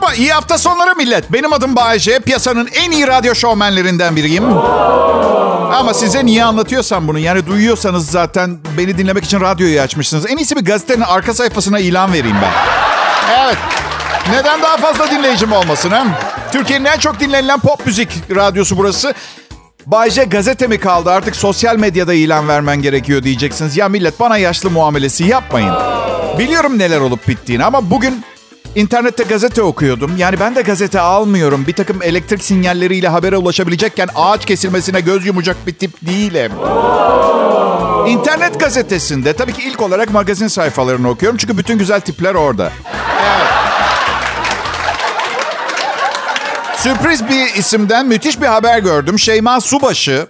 Merhaba, iyi hafta sonları millet. Benim adım Bayece, piyasanın en iyi radyo şovmenlerinden biriyim. Ama size niye anlatıyorsam bunu, yani duyuyorsanız zaten beni dinlemek için radyoyu açmışsınız. En iyisi bir gazetenin arka sayfasına ilan vereyim ben. Evet, neden daha fazla dinleyicim olmasın hem? Türkiye'nin en çok dinlenilen pop müzik radyosu burası. Bayce gazete mi kaldı artık sosyal medyada ilan vermen gerekiyor diyeceksiniz. Ya millet bana yaşlı muamelesi yapmayın. Biliyorum neler olup bittiğini ama bugün internette gazete okuyordum. Yani ben de gazete almıyorum. Bir takım elektrik sinyalleriyle habere ulaşabilecekken ağaç kesilmesine göz yumacak bir tip değilim. İnternet gazetesinde tabii ki ilk olarak magazin sayfalarını okuyorum. Çünkü bütün güzel tipler orada. Evet. Sürpriz bir isimden müthiş bir haber gördüm. Şeyma Subaşı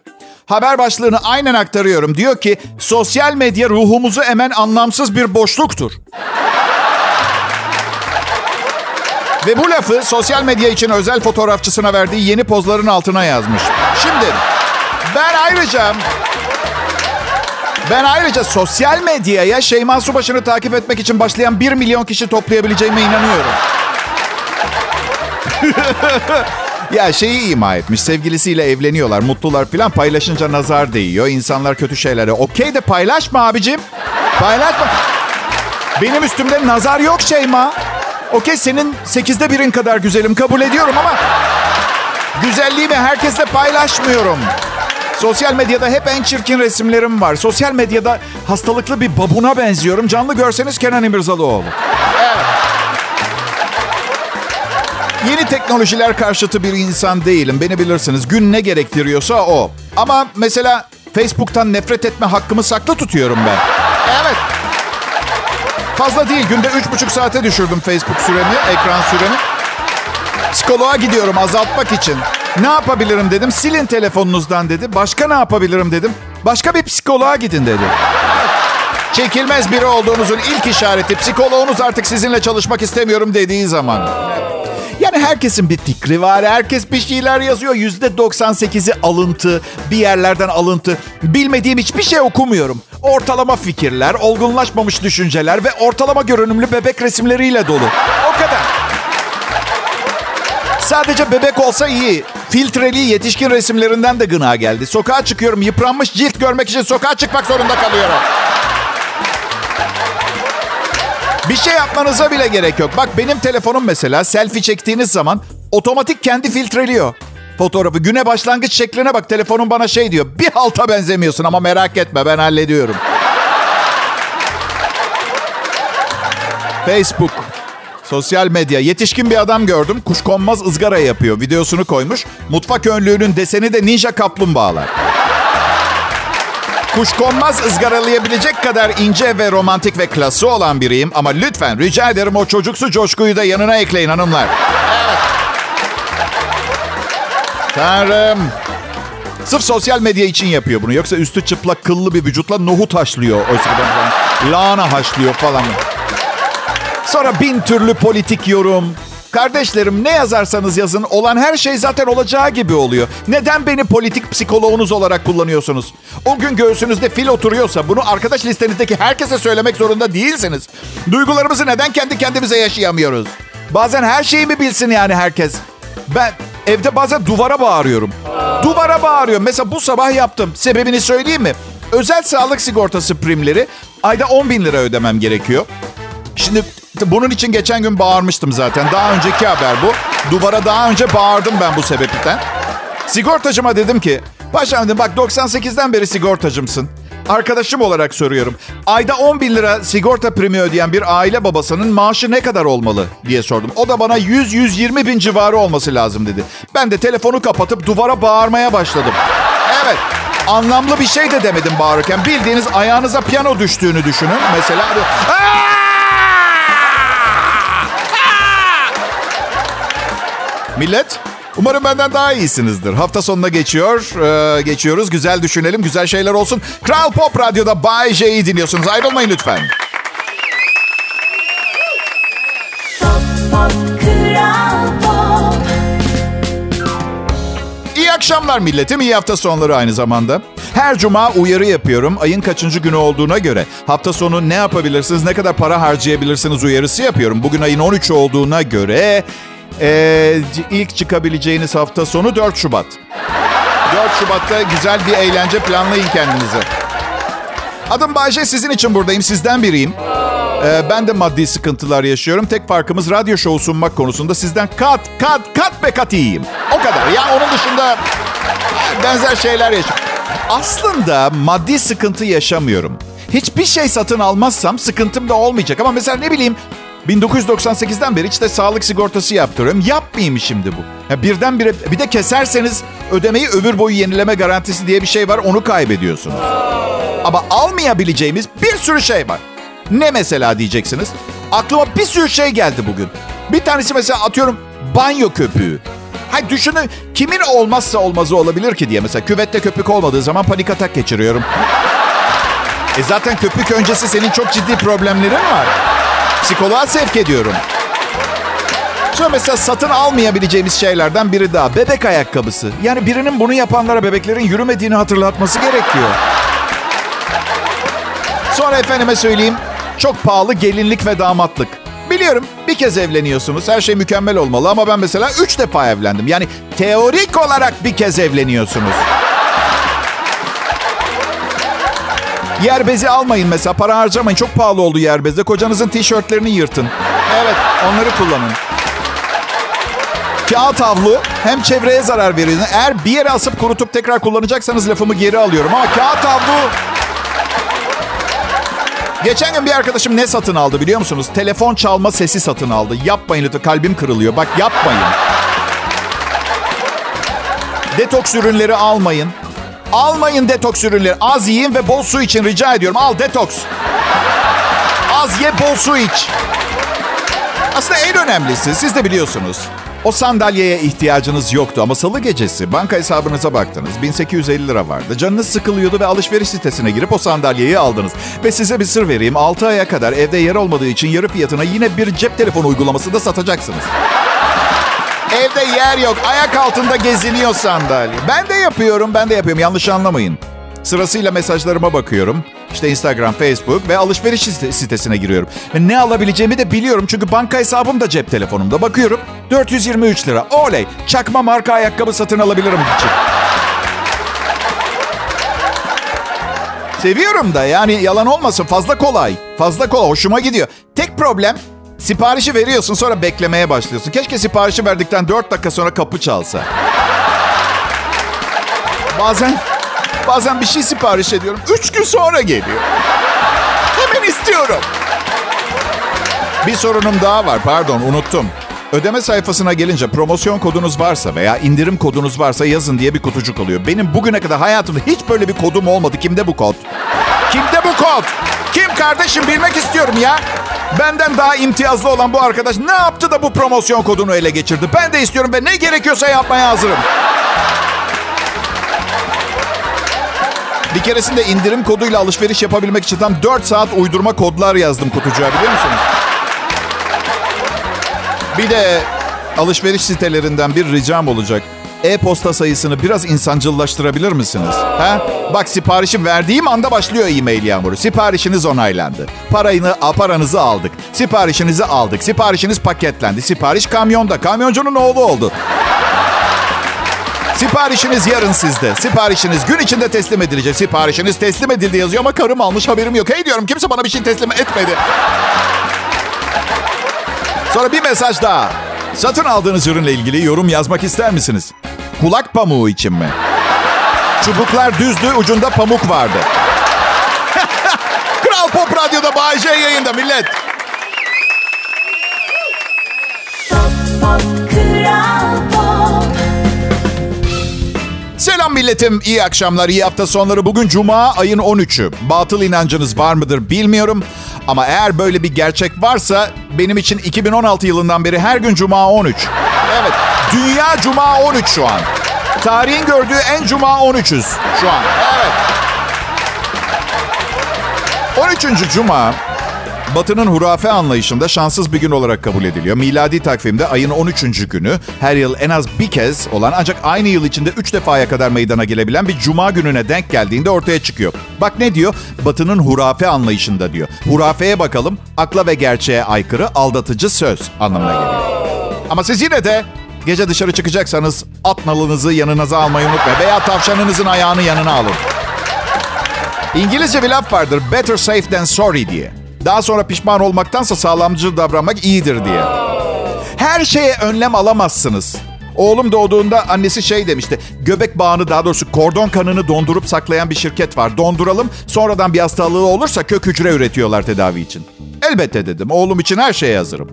haber başlığını aynen aktarıyorum. Diyor ki sosyal medya ruhumuzu emen anlamsız bir boşluktur. Ve bu lafı sosyal medya için özel fotoğrafçısına verdiği yeni pozların altına yazmış. Şimdi ben ayrıca ben ayrıca sosyal medyaya Şeyma Subaşı'nı takip etmek için başlayan 1 milyon kişi toplayabileceğime inanıyorum. ya şeyi ima etmiş. Sevgilisiyle evleniyorlar, mutlular falan. Paylaşınca nazar değiyor. İnsanlar kötü şeylere. Okey de paylaşma abicim. Paylaşma. Benim üstümde nazar yok Şeyma. Okey senin sekizde birin kadar güzelim kabul ediyorum ama... Güzelliğimi herkesle paylaşmıyorum. Sosyal medyada hep en çirkin resimlerim var. Sosyal medyada hastalıklı bir babuna benziyorum. Canlı görseniz Kenan İmirzalıoğlu. Yeni teknolojiler karşıtı bir insan değilim. Beni bilirsiniz. Gün ne gerektiriyorsa o. Ama mesela Facebook'tan nefret etme hakkımı saklı tutuyorum ben. Evet. Fazla değil. Günde üç buçuk saate düşürdüm Facebook süremi, ekran süremi. Psikoloğa gidiyorum azaltmak için. Ne yapabilirim dedim. Silin telefonunuzdan dedi. Başka ne yapabilirim dedim. Başka bir psikoloğa gidin dedi. Çekilmez biri olduğunuzun ilk işareti psikoloğunuz artık sizinle çalışmak istemiyorum dediği zaman. Herkesin bir fikri var. Herkes bir şeyler yazıyor. Yüzde 98'i alıntı, bir yerlerden alıntı. Bilmediğim hiçbir şey okumuyorum. Ortalama fikirler, olgunlaşmamış düşünceler ve ortalama görünümlü bebek resimleriyle dolu. O kadar. Sadece bebek olsa iyi. Filtreli yetişkin resimlerinden de gına geldi. Sokağa çıkıyorum yıpranmış cilt görmek için sokağa çıkmak zorunda kalıyorum. Bir şey yapmanıza bile gerek yok. Bak benim telefonum mesela selfie çektiğiniz zaman otomatik kendi filtreliyor fotoğrafı. Güne başlangıç şekline bak telefonum bana şey diyor. Bir halta benzemiyorsun ama merak etme ben hallediyorum. Facebook, sosyal medya. Yetişkin bir adam gördüm. Kuşkonmaz ızgara yapıyor. Videosunu koymuş. Mutfak önlüğünün deseni de ninja kaplumbağalar. Kuşkonmaz ızgaralayabilecek kadar ince ve romantik ve klası olan biriyim. Ama lütfen rica ederim o çocuksu coşkuyu da yanına ekleyin hanımlar. Evet. Tanrım. Sırf sosyal medya için yapıyor bunu. Yoksa üstü çıplak kıllı bir vücutla nohut haşlıyor. Oysa ben lahana haşlıyor falan. Sonra bin türlü politik yorum. Kardeşlerim ne yazarsanız yazın olan her şey zaten olacağı gibi oluyor. Neden beni politik psikoloğunuz olarak kullanıyorsunuz? O gün göğsünüzde fil oturuyorsa bunu arkadaş listenizdeki herkese söylemek zorunda değilsiniz. Duygularımızı neden kendi kendimize yaşayamıyoruz? Bazen her şeyi mi bilsin yani herkes? Ben evde bazen duvara bağırıyorum. Duvara bağırıyorum. Mesela bu sabah yaptım. Sebebini söyleyeyim mi? Özel sağlık sigortası primleri ayda 10 bin lira ödemem gerekiyor. Şimdi bunun için geçen gün bağırmıştım zaten. Daha önceki haber bu. Duvara daha önce bağırdım ben bu sebepten. Sigortacıma dedim ki, paşam dedim bak 98'den beri sigortacımsın. Arkadaşım olarak soruyorum. Ayda 10 bin lira sigorta primi ödeyen bir aile babasının maaşı ne kadar olmalı diye sordum. O da bana 100-120 bin civarı olması lazım dedi. Ben de telefonu kapatıp duvara bağırmaya başladım. Evet, anlamlı bir şey de demedim bağırırken. Bildiğiniz ayağınıza piyano düştüğünü düşünün. Mesela... Aa! Millet, umarım benden daha iyisinizdir. Hafta sonuna geçiyor, ee, geçiyoruz. Güzel düşünelim, güzel şeyler olsun. Kral Pop Radyo'da Bay J'yi dinliyorsunuz. Ayrılmayın lütfen. İyi akşamlar milletim, iyi hafta sonları aynı zamanda. Her cuma uyarı yapıyorum. Ayın kaçıncı günü olduğuna göre. Hafta sonu ne yapabilirsiniz, ne kadar para harcayabilirsiniz uyarısı yapıyorum. Bugün ayın 13 olduğuna göre Ee, ilk çıkabileceğiniz hafta sonu 4 Şubat. 4 Şubat'ta güzel bir eğlence planlayın kendinize. Adım Bayce sizin için buradayım. Sizden biriyim. Ee, ben de maddi sıkıntılar yaşıyorum. Tek farkımız radyo şovu sunmak konusunda sizden kat kat kat be kat iyiyim. O kadar. Ya onun dışında benzer şeyler yaşıyorum. Aslında maddi sıkıntı yaşamıyorum. Hiçbir şey satın almazsam sıkıntım da olmayacak. Ama mesela ne bileyim 1998'den beri işte sağlık sigortası yaptırıyorum. Yapmayayım şimdi bu. Ya birdenbire bir de keserseniz ödemeyi ömür boyu yenileme garantisi diye bir şey var. Onu kaybediyorsunuz. Ama almayabileceğimiz bir sürü şey var. Ne mesela diyeceksiniz? Aklıma bir sürü şey geldi bugün. Bir tanesi mesela atıyorum banyo köpüğü. Hayır düşünün kimin olmazsa olmazı olabilir ki diye. Mesela küvette köpük olmadığı zaman panik atak geçiriyorum. E zaten köpük öncesi senin çok ciddi problemlerin var. Psikoloğa sevk ediyorum. Sonra mesela satın almayabileceğimiz şeylerden biri daha. Bebek ayakkabısı. Yani birinin bunu yapanlara bebeklerin yürümediğini hatırlatması gerekiyor. Sonra efendime söyleyeyim çok pahalı gelinlik ve damatlık. Biliyorum bir kez evleniyorsunuz. Her şey mükemmel olmalı ama ben mesela üç defa evlendim. Yani teorik olarak bir kez evleniyorsunuz. Yer bezi almayın mesela. Para harcamayın. Çok pahalı oldu yer bezi. Kocanızın tişörtlerini yırtın. Evet onları kullanın. Kağıt havlu hem çevreye zarar veriyor. Eğer bir yere asıp kurutup tekrar kullanacaksanız lafımı geri alıyorum. Ama kağıt havlu Geçen gün bir arkadaşım ne satın aldı biliyor musunuz? Telefon çalma sesi satın aldı. Yapmayın lütfen kalbim kırılıyor. Bak yapmayın. Detoks ürünleri almayın. Almayın detoks ürünleri. Az yiyin ve bol su için rica ediyorum. Al detoks. Az ye bol su iç. Aslında en önemlisi siz de biliyorsunuz. O sandalyeye ihtiyacınız yoktu ama salı gecesi banka hesabınıza baktınız. 1850 lira vardı. Canınız sıkılıyordu ve alışveriş sitesine girip o sandalyeyi aldınız. Ve size bir sır vereyim. 6 aya kadar evde yer olmadığı için yarı fiyatına yine bir cep telefonu uygulaması da satacaksınız. Evde yer yok. Ayak altında geziniyor sandalye. Ben de yapıyorum, ben de yapıyorum. Yanlış anlamayın. Sırasıyla mesajlarıma bakıyorum. İşte Instagram, Facebook ve alışveriş sitesine giriyorum. Ve ne alabileceğimi de biliyorum çünkü banka hesabım da cep telefonumda. Bakıyorum 423 lira. Oley! Çakma marka ayakkabı satın alabilirim. Seviyorum da yani yalan olmasın fazla kolay. Fazla kolay hoşuma gidiyor. Tek problem siparişi veriyorsun sonra beklemeye başlıyorsun. Keşke siparişi verdikten 4 dakika sonra kapı çalsa. Bazen Bazen bir şey sipariş ediyorum. Üç gün sonra geliyor. Hemen istiyorum. Bir sorunum daha var. Pardon unuttum. Ödeme sayfasına gelince promosyon kodunuz varsa veya indirim kodunuz varsa yazın diye bir kutucuk oluyor. Benim bugüne kadar hayatımda hiç böyle bir kodum olmadı. Kimde bu kod? Kimde bu kod? Kim kardeşim bilmek istiyorum ya. Benden daha imtiyazlı olan bu arkadaş ne yaptı da bu promosyon kodunu ele geçirdi? Ben de istiyorum ve ne gerekiyorsa yapmaya hazırım. Bir keresinde indirim koduyla alışveriş yapabilmek için tam 4 saat uydurma kodlar yazdım kutucuğa biliyor musunuz? Bir de alışveriş sitelerinden bir ricam olacak. E-posta sayısını biraz insancıllaştırabilir misiniz? Ha? Bak siparişi verdiğim anda başlıyor e-mail yağmuru. Siparişiniz onaylandı. Parayını, paranızı aldık. Siparişinizi aldık. Siparişiniz paketlendi. Sipariş kamyonda. Kamyoncunun oğlu oldu. Siparişiniz yarın sizde. Siparişiniz gün içinde teslim edilecek. Siparişiniz teslim edildi yazıyor ama karım almış haberim yok. Hey diyorum kimse bana bir şey teslim etmedi. Sonra bir mesaj daha. Satın aldığınız ürünle ilgili yorum yazmak ister misiniz? Kulak pamuğu için mi? Çubuklar düzdü, ucunda pamuk vardı. Kral Pop Radyo'da Bay J yayında millet. Selam milletim, iyi akşamlar, iyi hafta sonları. Bugün Cuma ayın 13'ü. Batıl inancınız var mıdır bilmiyorum. Ama eğer böyle bir gerçek varsa benim için 2016 yılından beri her gün Cuma 13. Evet, Dünya Cuma 13 şu an. Tarihin gördüğü en Cuma 13'üz şu an. Evet. 13. Cuma Batı'nın hurafe anlayışında şanssız bir gün olarak kabul ediliyor. Miladi takvimde ayın 13. günü her yıl en az bir kez olan ancak aynı yıl içinde 3 defaya kadar meydana gelebilen bir cuma gününe denk geldiğinde ortaya çıkıyor. Bak ne diyor? Batı'nın hurafe anlayışında diyor. Hurafeye bakalım. Akla ve gerçeğe aykırı aldatıcı söz anlamına geliyor. Ama siz yine de gece dışarı çıkacaksanız at nalınızı yanınıza almayı unutmayın. Veya tavşanınızın ayağını yanına alın. İngilizce bir laf vardır. Better safe than sorry diye. Daha sonra pişman olmaktansa sağlamcı davranmak iyidir diye. Her şeye önlem alamazsınız. Oğlum doğduğunda annesi şey demişti. Göbek bağını daha doğrusu kordon kanını dondurup saklayan bir şirket var. Donduralım sonradan bir hastalığı olursa kök hücre üretiyorlar tedavi için. Elbette dedim. Oğlum için her şeye hazırım.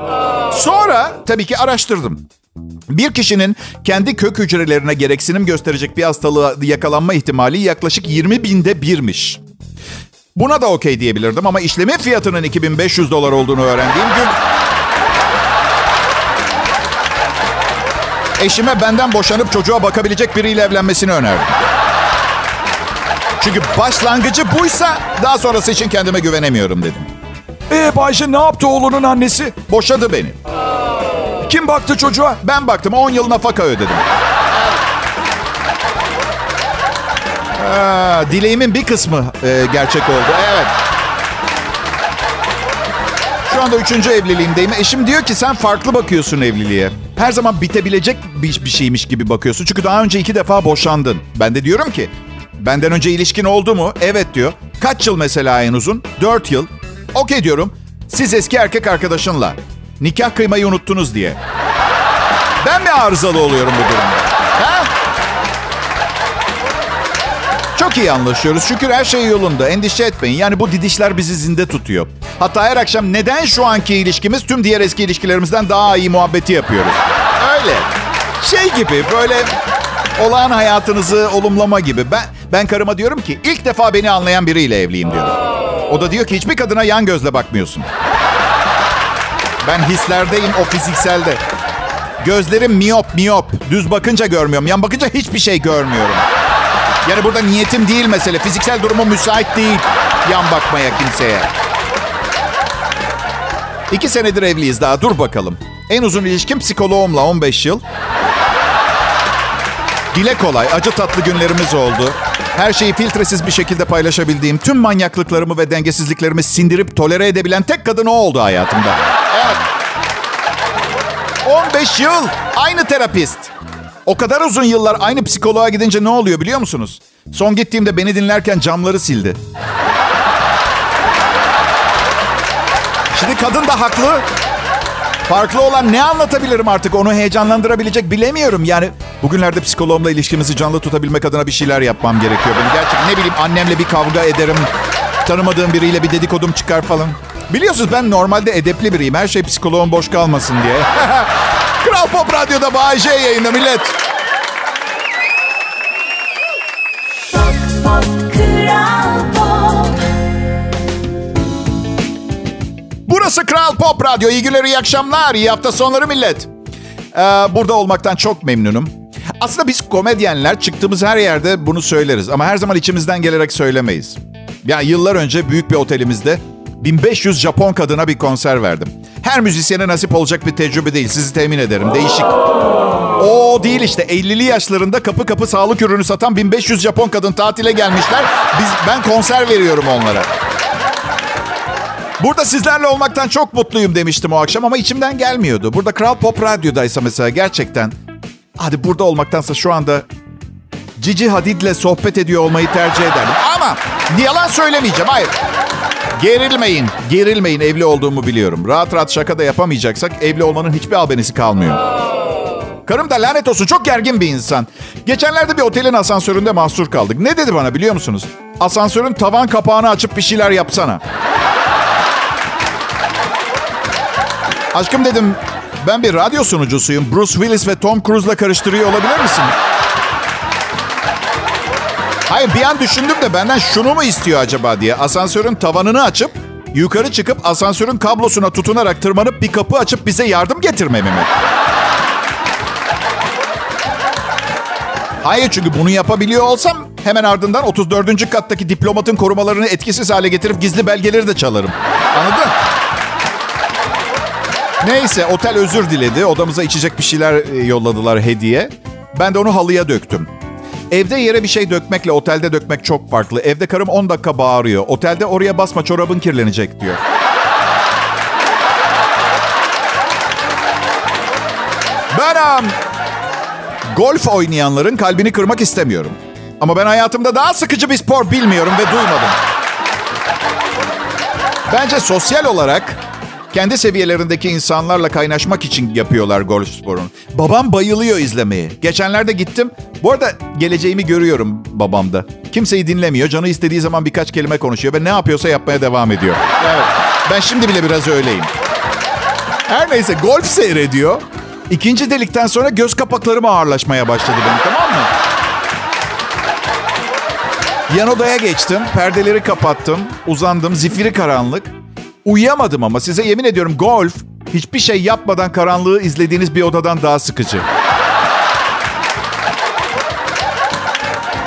Sonra tabii ki araştırdım. Bir kişinin kendi kök hücrelerine gereksinim gösterecek bir hastalığa yakalanma ihtimali yaklaşık 20 binde birmiş. Buna da okey diyebilirdim ama işlemin fiyatının 2500 dolar olduğunu öğrendiğim gün... Eşime benden boşanıp çocuğa bakabilecek biriyle evlenmesini önerdim. Çünkü başlangıcı buysa daha sonrası için kendime güvenemiyorum dedim. Ee Bayşe ne yaptı oğlunun annesi? Boşadı beni. Kim baktı çocuğa? Ben baktım. 10 yıl nafaka ödedim. Aa, dileğimin bir kısmı e, gerçek oldu. Evet. Şu anda üçüncü evliliğimdeyim. Eşim diyor ki sen farklı bakıyorsun evliliğe. Her zaman bitebilecek bir, bir şeymiş gibi bakıyorsun. Çünkü daha önce iki defa boşandın. Ben de diyorum ki benden önce ilişkin oldu mu? Evet diyor. Kaç yıl mesela en uzun? Dört yıl. Okey diyorum. Siz eski erkek arkadaşınla nikah kıymayı unuttunuz diye. Ben mi arızalı oluyorum bu durumda? Çok iyi anlaşıyoruz. Şükür her şey yolunda. Endişe etmeyin. Yani bu didişler bizi zinde tutuyor. Hatta her akşam neden şu anki ilişkimiz tüm diğer eski ilişkilerimizden daha iyi muhabbeti yapıyoruz. Öyle. Şey gibi böyle olağan hayatınızı olumlama gibi. Ben, ben karıma diyorum ki ilk defa beni anlayan biriyle evliyim diyorum. O da diyor ki hiçbir kadına yan gözle bakmıyorsun. Ben hislerdeyim, o fizikselde. Gözlerim miyop miyop. Düz bakınca görmüyorum. Yan bakınca hiçbir şey görmüyorum. Yani burada niyetim değil mesele. Fiziksel durumu müsait değil yan bakmaya kimseye. İki senedir evliyiz daha. Dur bakalım. En uzun ilişkim psikoloğumla 15 yıl. Dile kolay, acı tatlı günlerimiz oldu. Her şeyi filtresiz bir şekilde paylaşabildiğim, tüm manyaklıklarımı ve dengesizliklerimi sindirip tolere edebilen tek kadın o oldu hayatımda. Evet. 15 yıl. Aynı terapist. O kadar uzun yıllar aynı psikoloğa gidince ne oluyor biliyor musunuz? Son gittiğimde beni dinlerken camları sildi. Şimdi kadın da haklı. Farklı olan ne anlatabilirim artık onu heyecanlandırabilecek bilemiyorum. Yani bugünlerde psikoloğumla ilişkimizi canlı tutabilmek adına bir şeyler yapmam gerekiyor. Benim gerçekten ne bileyim annemle bir kavga ederim. Tanımadığım biriyle bir dedikodum çıkar falan. Biliyorsunuz ben normalde edepli biriyim. Her şey psikoloğum boş kalmasın diye. Kral Pop Radyo'da Bay J yayında millet. Burası Kral Pop Radyo. İyi günler, iyi akşamlar, iyi hafta sonları millet. Ee, burada olmaktan çok memnunum. Aslında biz komedyenler çıktığımız her yerde bunu söyleriz. Ama her zaman içimizden gelerek söylemeyiz. Yani yıllar önce büyük bir otelimizde 1500 Japon kadına bir konser verdim. Her müzisyene nasip olacak bir tecrübe değil. Sizi temin ederim. Değişik. O değil işte 50'li yaşlarında kapı kapı sağlık ürünü satan 1500 Japon kadın tatile gelmişler. Biz ben konser veriyorum onlara. Burada sizlerle olmaktan çok mutluyum demiştim o akşam ama içimden gelmiyordu. Burada Kral Pop Radyo'daysa mesela gerçekten hadi burada olmaktansa şu anda Cici Hadid'le sohbet ediyor olmayı tercih ederdim. Ama yalan söylemeyeceğim hayır. Gerilmeyin, gerilmeyin evli olduğumu biliyorum. Rahat rahat şaka da yapamayacaksak evli olmanın hiçbir albenisi kalmıyor. Karım da lanet olsun çok gergin bir insan. Geçenlerde bir otelin asansöründe mahsur kaldık. Ne dedi bana biliyor musunuz? Asansörün tavan kapağını açıp bir şeyler yapsana. Aşkım dedim ben bir radyo sunucusuyum. Bruce Willis ve Tom Cruise'la karıştırıyor olabilir misin? Hayır bir an düşündüm de benden şunu mu istiyor acaba diye. Asansörün tavanını açıp yukarı çıkıp asansörün kablosuna tutunarak tırmanıp bir kapı açıp bize yardım getirmemi mi? Hayır çünkü bunu yapabiliyor olsam hemen ardından 34. kattaki diplomatın korumalarını etkisiz hale getirip gizli belgeleri de çalarım. Anladın? Neyse otel özür diledi. Odamıza içecek bir şeyler e, yolladılar hediye. Ben de onu halıya döktüm. Evde yere bir şey dökmekle otelde dökmek çok farklı. Evde karım 10 dakika bağırıyor. Otelde oraya basma çorabın kirlenecek diyor. Ben um, golf oynayanların kalbini kırmak istemiyorum. Ama ben hayatımda daha sıkıcı bir spor bilmiyorum ve duymadım. Bence sosyal olarak kendi seviyelerindeki insanlarla kaynaşmak için yapıyorlar golf sporunu. Babam bayılıyor izlemeye. Geçenlerde gittim. Bu arada geleceğimi görüyorum babamda. Kimseyi dinlemiyor. Canı istediği zaman birkaç kelime konuşuyor ve ne yapıyorsa yapmaya devam ediyor. Evet. Ben şimdi bile biraz öyleyim. Her neyse golf seyrediyor. İkinci delikten sonra göz kapaklarım ağırlaşmaya başladı benim tamam mı? Yan odaya geçtim. Perdeleri kapattım. Uzandım. Zifiri karanlık. Uyuyamadım ama size yemin ediyorum golf hiçbir şey yapmadan karanlığı izlediğiniz bir odadan daha sıkıcı.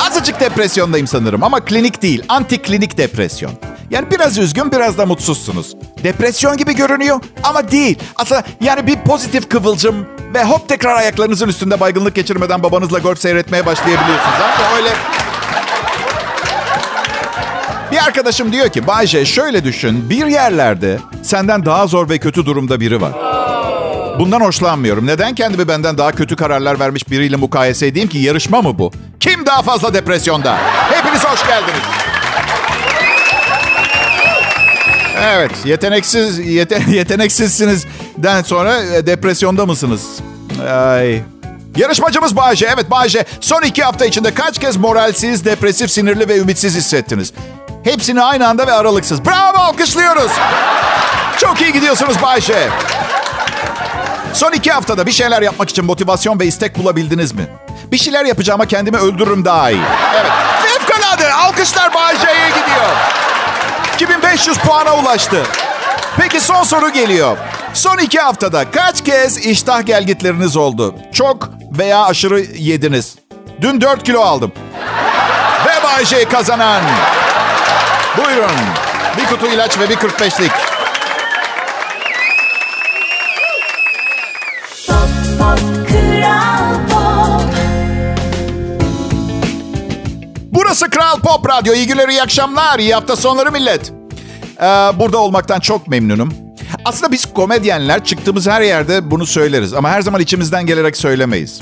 Azıcık depresyondayım sanırım ama klinik değil. Anti klinik depresyon. Yani biraz üzgün, biraz da mutsuzsunuz. Depresyon gibi görünüyor ama değil. Aslında yani bir pozitif kıvılcım ve hop tekrar ayaklarınızın üstünde baygınlık geçirmeden babanızla golf seyretmeye başlayabiliyorsunuz. Ama öyle bir arkadaşım diyor ki Bayce şöyle düşün. Bir yerlerde senden daha zor ve kötü durumda biri var. Bundan hoşlanmıyorum. Neden kendimi benden daha kötü kararlar vermiş biriyle mukayese edeyim ki? Yarışma mı bu? Kim daha fazla depresyonda? Hepiniz hoş geldiniz. Evet, yeteneksiz yete, yeteneksizsinizden sonra e, depresyonda mısınız? Ay. Yarışmacımız Bayce. Evet Bayce. Son iki hafta içinde kaç kez moralsiz, depresif, sinirli ve ümitsiz hissettiniz? Hepsini aynı anda ve aralıksız. Bravo alkışlıyoruz. Çok iyi gidiyorsunuz Bayşe. Son iki haftada bir şeyler yapmak için motivasyon ve istek bulabildiniz mi? Bir şeyler yapacağıma kendimi öldürürüm daha iyi. Evet. Fevkalade. Alkışlar Bayşe'ye gidiyor. 2500 puana ulaştı. Peki son soru geliyor. Son iki haftada kaç kez iştah gelgitleriniz oldu? Çok veya aşırı yediniz. Dün 4 kilo aldım. Ve Bayşe kazanan. Buyurun. Bir kutu ilaç ve bir 45'lik. Burası Kral Pop Radyo. İyi günler, iyi akşamlar. İyi hafta sonları millet. Ee, burada olmaktan çok memnunum. Aslında biz komedyenler çıktığımız her yerde bunu söyleriz. Ama her zaman içimizden gelerek söylemeyiz.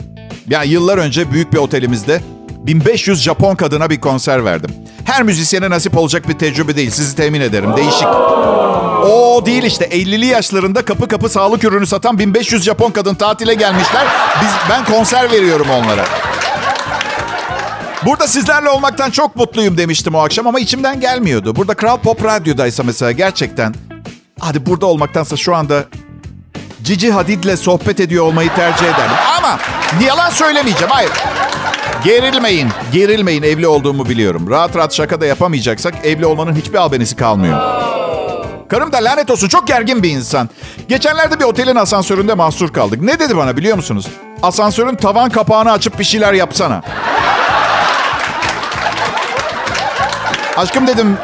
Yani yıllar önce büyük bir otelimizde 1500 Japon kadına bir konser verdim. Her müzisyene nasip olacak bir tecrübe değil. Sizi temin ederim. Değişik. O değil işte. 50'li yaşlarında kapı kapı sağlık ürünü satan 1500 Japon kadın tatile gelmişler. Biz ben konser veriyorum onlara. Burada sizlerle olmaktan çok mutluyum demiştim o akşam ama içimden gelmiyordu. Burada Kral Pop Radyo'daysa mesela gerçekten hadi burada olmaktansa şu anda Cici Hadid'le sohbet ediyor olmayı tercih ederim. Ama yalan söylemeyeceğim. Hayır. Gerilmeyin, gerilmeyin. Evli olduğumu biliyorum. Rahat rahat şaka da yapamayacaksak evli olmanın hiçbir albenisi kalmıyor. Karım da lanet olsun çok gergin bir insan. Geçenlerde bir otelin asansöründe mahsur kaldık. Ne dedi bana biliyor musunuz? Asansörün tavan kapağını açıp bir şeyler yapsana. Aşkım dedim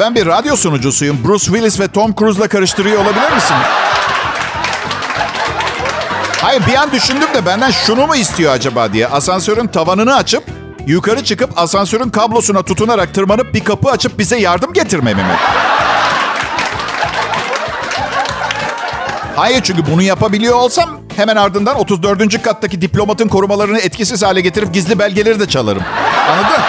ben bir radyo sunucusuyum. Bruce Willis ve Tom Cruise'la karıştırıyor olabilir misin? Hayır bir an düşündüm de benden şunu mu istiyor acaba diye. Asansörün tavanını açıp yukarı çıkıp asansörün kablosuna tutunarak tırmanıp bir kapı açıp bize yardım getirmemi mi? Hayır çünkü bunu yapabiliyor olsam hemen ardından 34. kattaki diplomatın korumalarını etkisiz hale getirip gizli belgeleri de çalarım. Anladın?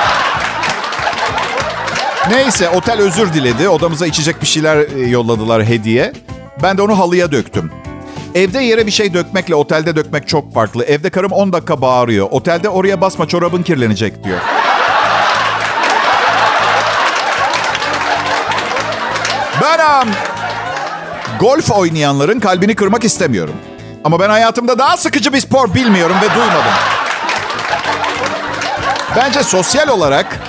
Neyse otel özür diledi. Odamıza içecek bir şeyler e, yolladılar hediye. Ben de onu halıya döktüm. Evde yere bir şey dökmekle otelde dökmek çok farklı. Evde karım 10 dakika bağırıyor. Otelde oraya basma çorabın kirlenecek diyor. Ben um, golf oynayanların kalbini kırmak istemiyorum. Ama ben hayatımda daha sıkıcı bir spor bilmiyorum ve duymadım. Bence sosyal olarak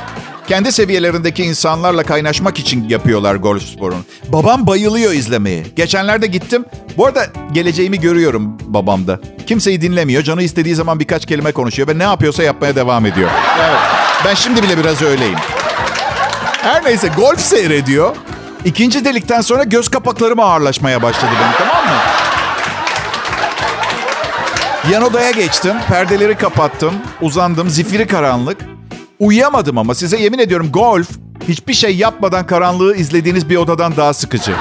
kendi seviyelerindeki insanlarla kaynaşmak için yapıyorlar golf sporunu. Babam bayılıyor izlemeye. Geçenlerde gittim. Bu arada geleceğimi görüyorum babamda. Kimseyi dinlemiyor. Canı istediği zaman birkaç kelime konuşuyor ve ne yapıyorsa yapmaya devam ediyor. Evet. Ben şimdi bile biraz öyleyim. Her neyse golf seyrediyor. İkinci delikten sonra göz kapaklarım ağırlaşmaya başladı benim tamam mı? Yan odaya geçtim. Perdeleri kapattım. Uzandım. Zifiri karanlık. Uyuyamadım ama size yemin ediyorum golf hiçbir şey yapmadan karanlığı izlediğiniz bir odadan daha sıkıcı.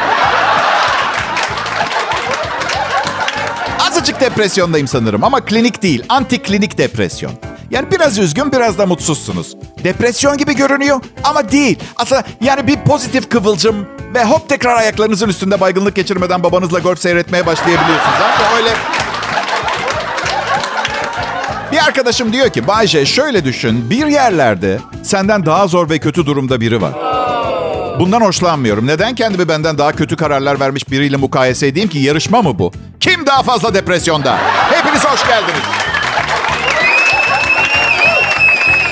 Azıcık depresyondayım sanırım ama klinik değil. Anti klinik depresyon. Yani biraz üzgün, biraz da mutsuzsunuz. Depresyon gibi görünüyor ama değil. Aslında yani bir pozitif kıvılcım ve hop tekrar ayaklarınızın üstünde baygınlık geçirmeden babanızla golf seyretmeye başlayabiliyorsunuz. Ama öyle bir arkadaşım diyor ki Bayce şöyle düşün. Bir yerlerde senden daha zor ve kötü durumda biri var. Bundan hoşlanmıyorum. Neden kendimi benden daha kötü kararlar vermiş biriyle mukayese edeyim ki? Yarışma mı bu? Kim daha fazla depresyonda? Hepiniz hoş geldiniz.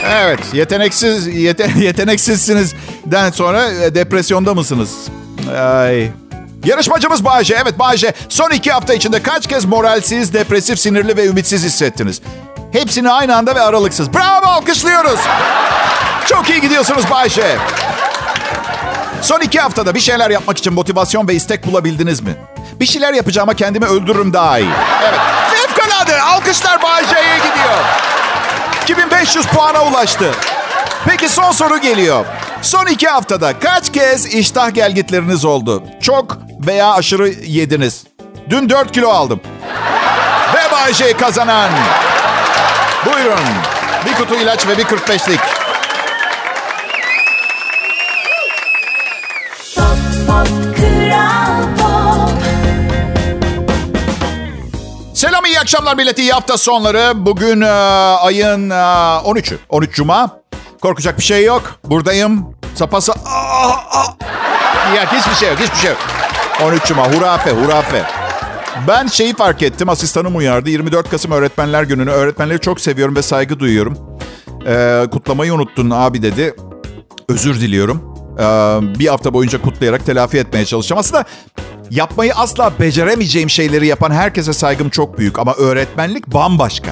Evet, yeteneksiz yete, yeteneksizsinizden sonra e, depresyonda mısınız? Ay. Yarışmacımız Bayce. Evet Bayce. Son iki hafta içinde kaç kez moralsiz, depresif, sinirli ve ümitsiz hissettiniz? Hepsini aynı anda ve aralıksız. Bravo alkışlıyoruz. Çok iyi gidiyorsunuz Bayşe. Son iki haftada bir şeyler yapmak için motivasyon ve istek bulabildiniz mi? Bir şeyler yapacağıma kendimi öldürürüm daha iyi. Evet. Fevkalade. Alkışlar Bayşe'ye gidiyor. 2500 puana ulaştı. Peki son soru geliyor. Son iki haftada kaç kez iştah gelgitleriniz oldu? Çok veya aşırı yediniz. Dün 4 kilo aldım. Ve Bayşe kazanan. Buyurun. Bir kutu ilaç ve bir 45'lik. Selam iyi akşamlar milleti. İyi hafta sonları. Bugün e, ayın e, 13'ü. 13 Cuma. Korkacak bir şey yok. Buradayım. Sapası... Ah, ah. Ya hiçbir şey yok. Hiçbir şey yok. 13 Cuma. Hurafe, hurafe. Ben şeyi fark ettim. Asistanım uyardı. 24 Kasım Öğretmenler Günü'nü. Öğretmenleri çok seviyorum ve saygı duyuyorum. Ee, kutlamayı unuttun abi dedi. Özür diliyorum. Ee, bir hafta boyunca kutlayarak telafi etmeye çalışacağım. Aslında yapmayı asla beceremeyeceğim şeyleri yapan herkese saygım çok büyük. Ama öğretmenlik bambaşka.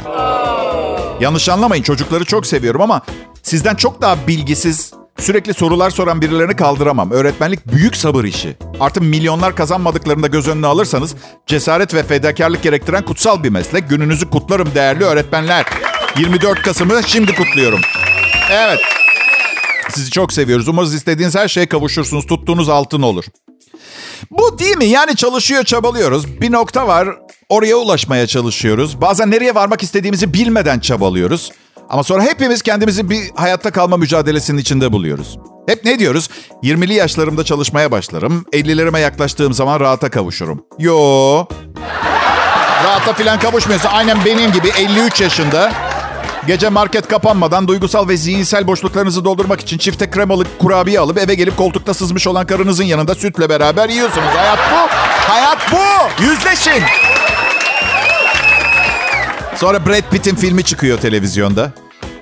Yanlış anlamayın çocukları çok seviyorum ama sizden çok daha bilgisiz, Sürekli sorular soran birilerini kaldıramam. Öğretmenlik büyük sabır işi. Artık milyonlar kazanmadıklarını da göz önüne alırsanız cesaret ve fedakarlık gerektiren kutsal bir meslek. Gününüzü kutlarım değerli öğretmenler. 24 Kasım'ı şimdi kutluyorum. Evet. Sizi çok seviyoruz. Umarız istediğiniz her şeye kavuşursunuz. Tuttuğunuz altın olur. Bu değil mi? Yani çalışıyor, çabalıyoruz. Bir nokta var. Oraya ulaşmaya çalışıyoruz. Bazen nereye varmak istediğimizi bilmeden çabalıyoruz. Ama sonra hepimiz kendimizi bir hayatta kalma mücadelesinin içinde buluyoruz. Hep ne diyoruz? 20'li yaşlarımda çalışmaya başlarım. 50'lerime yaklaştığım zaman rahata kavuşurum. Yo. Rahata filan kavuşmuyorsa aynen benim gibi 53 yaşında Gece market kapanmadan duygusal ve zihinsel boşluklarınızı doldurmak için çifte kremalı kurabiye alıp eve gelip koltukta sızmış olan karınızın yanında sütle beraber yiyorsunuz. Hayat bu. Hayat bu. Yüzleşin. Sonra Brad Pitt'in filmi çıkıyor televizyonda.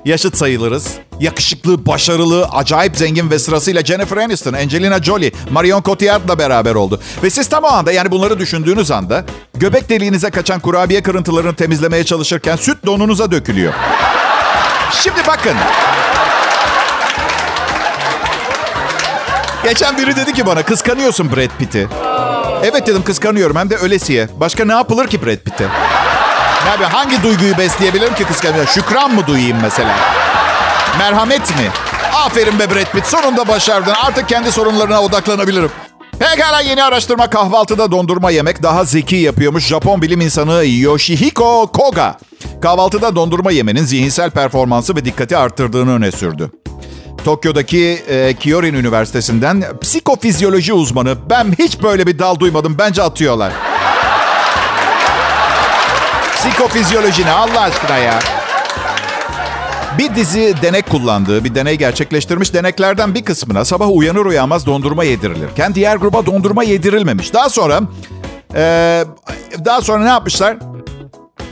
Yaşıt sayılırız. Yakışıklı, başarılı, acayip zengin ve sırasıyla Jennifer Aniston, Angelina Jolie, Marion Cotillard'la beraber oldu. Ve siz tam o anda yani bunları düşündüğünüz anda göbek deliğinize kaçan kurabiye kırıntılarını temizlemeye çalışırken süt donunuza dökülüyor. Şimdi bakın. Geçen biri dedi ki bana kıskanıyorsun Brad Pitt'i. Evet dedim kıskanıyorum hem de ölesiye. Başka ne yapılır ki Brad Pitt'e? Abi hangi duyguyu besleyebilirim ki kıskanıyor? Şükran mı duyayım mesela? Merhamet mi? Aferin be Brad Pitt. Sonunda başardın. Artık kendi sorunlarına odaklanabilirim. Pekala yeni araştırma kahvaltıda dondurma yemek daha zeki yapıyormuş. Japon bilim insanı Yoshihiko Koga. Kahvaltıda dondurma yemenin zihinsel performansı ve dikkati arttırdığını öne sürdü. Tokyo'daki e, Kyorin Üniversitesi'nden psikofizyoloji uzmanı. Ben hiç böyle bir dal duymadım. Bence atıyorlar. Psikofizyoloji ne Allah aşkına ya. Bir dizi denek kullandığı, bir deney gerçekleştirmiş deneklerden bir kısmına sabah uyanır uyanmaz dondurma yedirilirken diğer gruba dondurma yedirilmemiş. Daha sonra ee, daha sonra ne yapmışlar?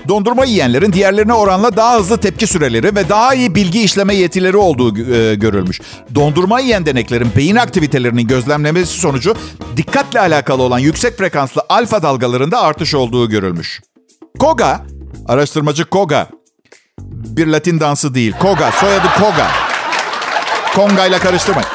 Dondurma yiyenlerin diğerlerine oranla daha hızlı tepki süreleri ve daha iyi bilgi işleme yetileri olduğu e, görülmüş. Dondurma yiyen deneklerin beyin aktivitelerinin gözlemlemesi sonucu dikkatle alakalı olan yüksek frekanslı alfa dalgalarında artış olduğu görülmüş. Koga, araştırmacı Koga, bir Latin dansı değil. Koga, soyadı Koga. Konga ile karıştırmayın.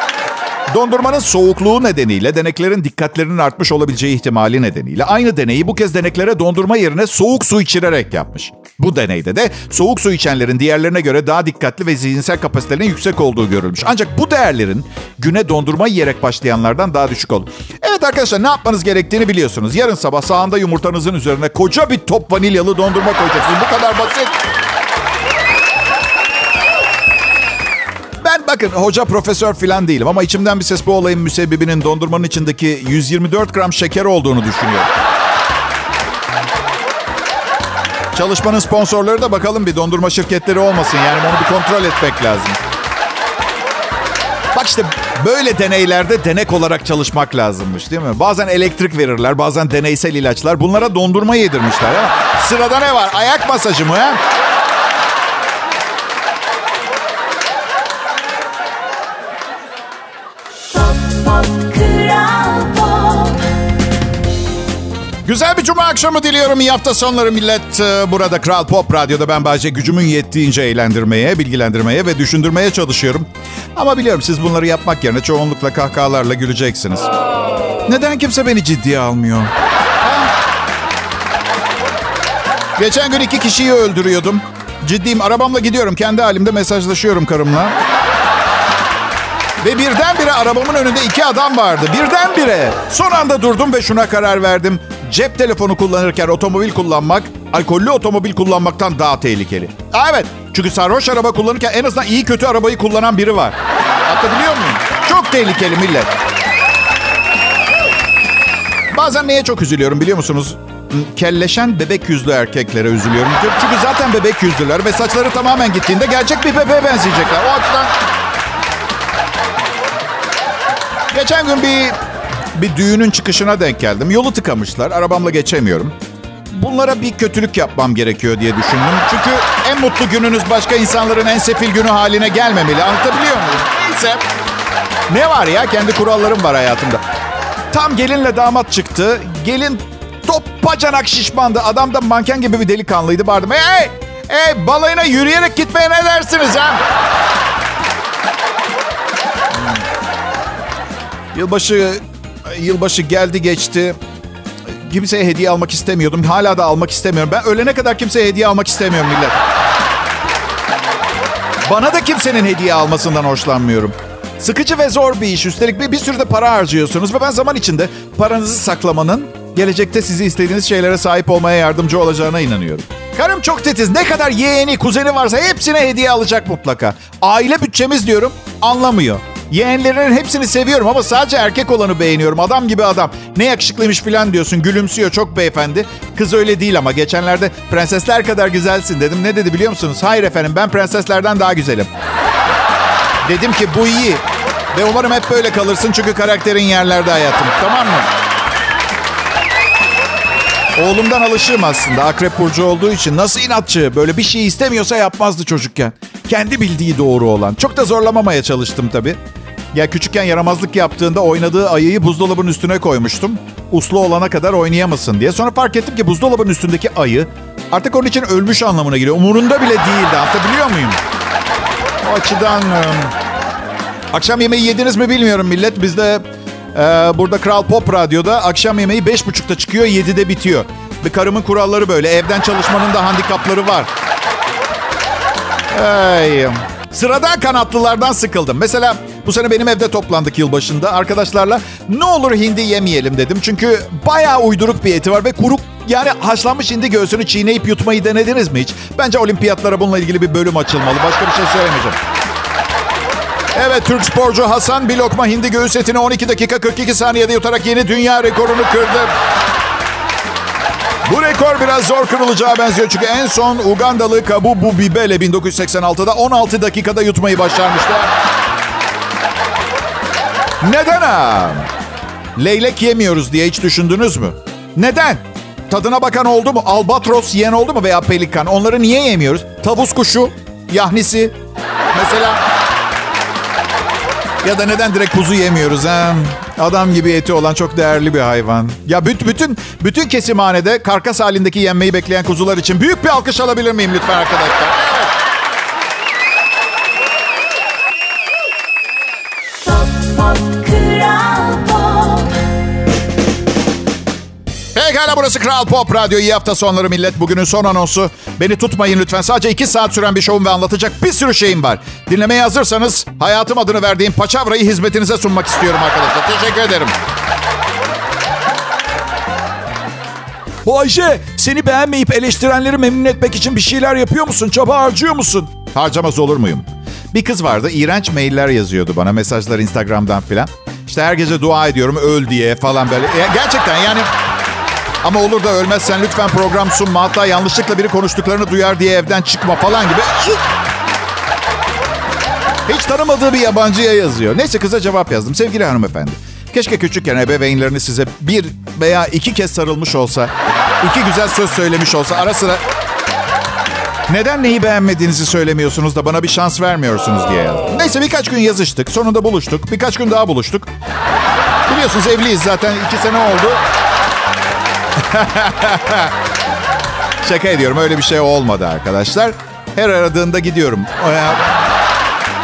Dondurmanın soğukluğu nedeniyle deneklerin dikkatlerinin artmış olabileceği ihtimali nedeniyle aynı deneyi bu kez deneklere dondurma yerine soğuk su içirerek yapmış. Bu deneyde de soğuk su içenlerin diğerlerine göre daha dikkatli ve zihinsel kapasitelerinin yüksek olduğu görülmüş. Ancak bu değerlerin güne dondurma yiyerek başlayanlardan daha düşük oldu. Evet arkadaşlar ne yapmanız gerektiğini biliyorsunuz. Yarın sabah sağında yumurtanızın üzerine koca bir top vanilyalı dondurma koyacaksınız. Bu kadar basit. Ben bakın hoca profesör falan değilim ama içimden bir ses bu olayın müsebbibinin dondurmanın içindeki 124 gram şeker olduğunu düşünüyor. Çalışmanın sponsorları da bakalım bir dondurma şirketleri olmasın. Yani onu bir kontrol etmek lazım. Bak işte böyle deneylerde denek olarak çalışmak lazımmış değil mi? Bazen elektrik verirler, bazen deneysel ilaçlar. Bunlara dondurma yedirmişler. Ya. Sırada ne var? Ayak masajı mı? Ha? Güzel bir cuma akşamı diliyorum. İyi hafta sonları millet. Ee, burada Kral Pop Radyo'da ben Bayce gücümün yettiğince eğlendirmeye, bilgilendirmeye ve düşündürmeye çalışıyorum. Ama biliyorum siz bunları yapmak yerine çoğunlukla kahkahalarla güleceksiniz. Neden kimse beni ciddiye almıyor? Geçen gün iki kişiyi öldürüyordum. Ciddiyim. Arabamla gidiyorum. Kendi halimde mesajlaşıyorum karımla. Ve birdenbire arabamın önünde iki adam vardı. Birdenbire. Son anda durdum ve şuna karar verdim. Cep telefonu kullanırken otomobil kullanmak, alkollü otomobil kullanmaktan daha tehlikeli. Aa, evet. Çünkü sarhoş araba kullanırken en azından iyi kötü arabayı kullanan biri var. Anlatabiliyor muyum? Çok tehlikeli millet. Bazen neye çok üzülüyorum biliyor musunuz? Kelleşen bebek yüzlü erkeklere üzülüyorum. Çünkü zaten bebek yüzlüler ve saçları tamamen gittiğinde gerçek bir bebeğe benzeyecekler. O açıdan... Geçen gün bir bir düğünün çıkışına denk geldim. Yolu tıkamışlar. Arabamla geçemiyorum. Bunlara bir kötülük yapmam gerekiyor diye düşündüm. Çünkü en mutlu gününüz başka insanların en sefil günü haline gelmemeli. Anlatabiliyor muyum? Neyse. Ne var ya? Kendi kurallarım var hayatımda. Tam gelinle damat çıktı. Gelin top bacanak şişmandı. Adam da manken gibi bir delikanlıydı. Bağırdım. Hey! Hey! Balayına yürüyerek gitmeye ne dersiniz ha? Hmm. Yılbaşı yılbaşı geldi geçti. Kimseye hediye almak istemiyordum. Hala da almak istemiyorum. Ben ölene kadar kimseye hediye almak istemiyorum millet. Bana da kimsenin hediye almasından hoşlanmıyorum. Sıkıcı ve zor bir iş. Üstelik bir, bir sürü de para harcıyorsunuz ve ben zaman içinde paranızı saklamanın gelecekte sizi istediğiniz şeylere sahip olmaya yardımcı olacağına inanıyorum. Karım çok titiz. Ne kadar yeğeni, kuzeni varsa hepsine hediye alacak mutlaka. Aile bütçemiz diyorum anlamıyor. Yeğenlerin hepsini seviyorum ama sadece erkek olanı beğeniyorum. Adam gibi adam. Ne yakışıklıymış falan diyorsun. Gülümsüyor çok beyefendi. Kız öyle değil ama geçenlerde prensesler kadar güzelsin dedim. Ne dedi biliyor musunuz? Hayır efendim ben prenseslerden daha güzelim. Dedim ki bu iyi. Ve umarım hep böyle kalırsın çünkü karakterin yerlerde hayatım. Tamam mı? Oğlumdan alışığım aslında. Akrep burcu olduğu için. Nasıl inatçı. Böyle bir şey istemiyorsa yapmazdı çocukken. Kendi bildiği doğru olan. Çok da zorlamamaya çalıştım tabii. Ya küçükken yaramazlık yaptığında oynadığı ayıyı buzdolabının üstüne koymuştum. Uslu olana kadar oynayamasın diye. Sonra fark ettim ki buzdolabının üstündeki ayı artık onun için ölmüş anlamına geliyor. Umurunda bile değildi. Anlatabiliyor muyum? O açıdan... Akşam yemeği yediniz mi bilmiyorum millet. Bizde e, burada Kral Pop Radyo'da akşam yemeği beş buçukta çıkıyor, yedide bitiyor. Ve karımın kuralları böyle. Evden çalışmanın da handikapları var. Ay. Sıradan kanatlılardan sıkıldım. Mesela bu sene benim evde toplandık yılbaşında arkadaşlarla. Ne olur hindi yemeyelim dedim. Çünkü bayağı uyduruk bir eti var ve kuruk yani haşlanmış hindi göğsünü çiğneyip yutmayı denediniz mi hiç? Bence olimpiyatlara bununla ilgili bir bölüm açılmalı. Başka bir şey söylemeyeceğim. Evet Türk sporcu Hasan bir lokma hindi göğüs etini 12 dakika 42 saniyede yutarak yeni dünya rekorunu kırdı. Bu rekor biraz zor kırılacağı benziyor çünkü en son Ugandalı Kabubu Bibele 1986'da 16 dakikada yutmayı başarmıştı. Neden ha? Leylek yemiyoruz diye hiç düşündünüz mü? Neden? Tadına bakan oldu mu? Albatros yiyen oldu mu veya pelikan? Onları niye yemiyoruz? Tavus kuşu, yahnisi. Mesela ya da neden direkt kuzu yemiyoruz ha? Adam gibi eti olan çok değerli bir hayvan. Ya bütün bütün bütün kesimhanede karkas halindeki yenmeyi bekleyen kuzular için büyük bir alkış alabilir miyim lütfen arkadaşlar? Pekala burası Kral Pop Radyo. İyi hafta sonları millet. Bugünün son anonsu. Beni tutmayın lütfen. Sadece iki saat süren bir şovum ve anlatacak bir sürü şeyim var. Dinlemeye hazırsanız hayatım adını verdiğim paçavrayı hizmetinize sunmak istiyorum arkadaşlar. Teşekkür ederim. Ayşe seni beğenmeyip eleştirenleri memnun etmek için bir şeyler yapıyor musun? Çaba harcıyor musun? Harcamaz olur muyum? Bir kız vardı iğrenç mailler yazıyordu bana mesajlar Instagram'dan filan. İşte her gece dua ediyorum öl diye falan böyle. Ya gerçekten yani ama olur da ölmezsen lütfen program sunma. Hatta yanlışlıkla biri konuştuklarını duyar diye evden çıkma falan gibi. Hiç tanımadığı bir yabancıya yazıyor. Neyse kıza cevap yazdım. Sevgili hanımefendi. Keşke küçükken ebeveynleriniz size bir veya iki kez sarılmış olsa, iki güzel söz söylemiş olsa, ara sıra neden neyi beğenmediğinizi söylemiyorsunuz da bana bir şans vermiyorsunuz diye yazdım. Neyse birkaç gün yazıştık. Sonunda buluştuk. Birkaç gün daha buluştuk. Biliyorsunuz evliyiz zaten. iki sene oldu. Şaka ediyorum. Öyle bir şey olmadı arkadaşlar. Her aradığında gidiyorum.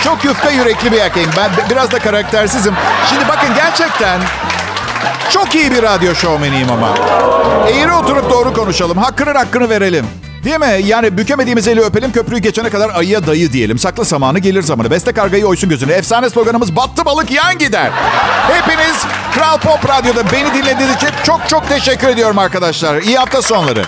Çok yufka yürekli bir erkeğim. Ben biraz da karaktersizim. Şimdi bakın gerçekten çok iyi bir radyo şovmeniyim ama. Eğri oturup doğru konuşalım. Hakkının hakkını verelim. Değil mi? Yani bükemediğimiz eli öpelim, köprüyü geçene kadar ayıya dayı diyelim. Saklı zamanı gelir zamanı. Beste kargayı oysun gözünü. Efsane sloganımız battı balık yan gider. Hepiniz Kral Pop Radyo'da beni dinlediğiniz için çok çok teşekkür ediyorum arkadaşlar. İyi hafta sonları.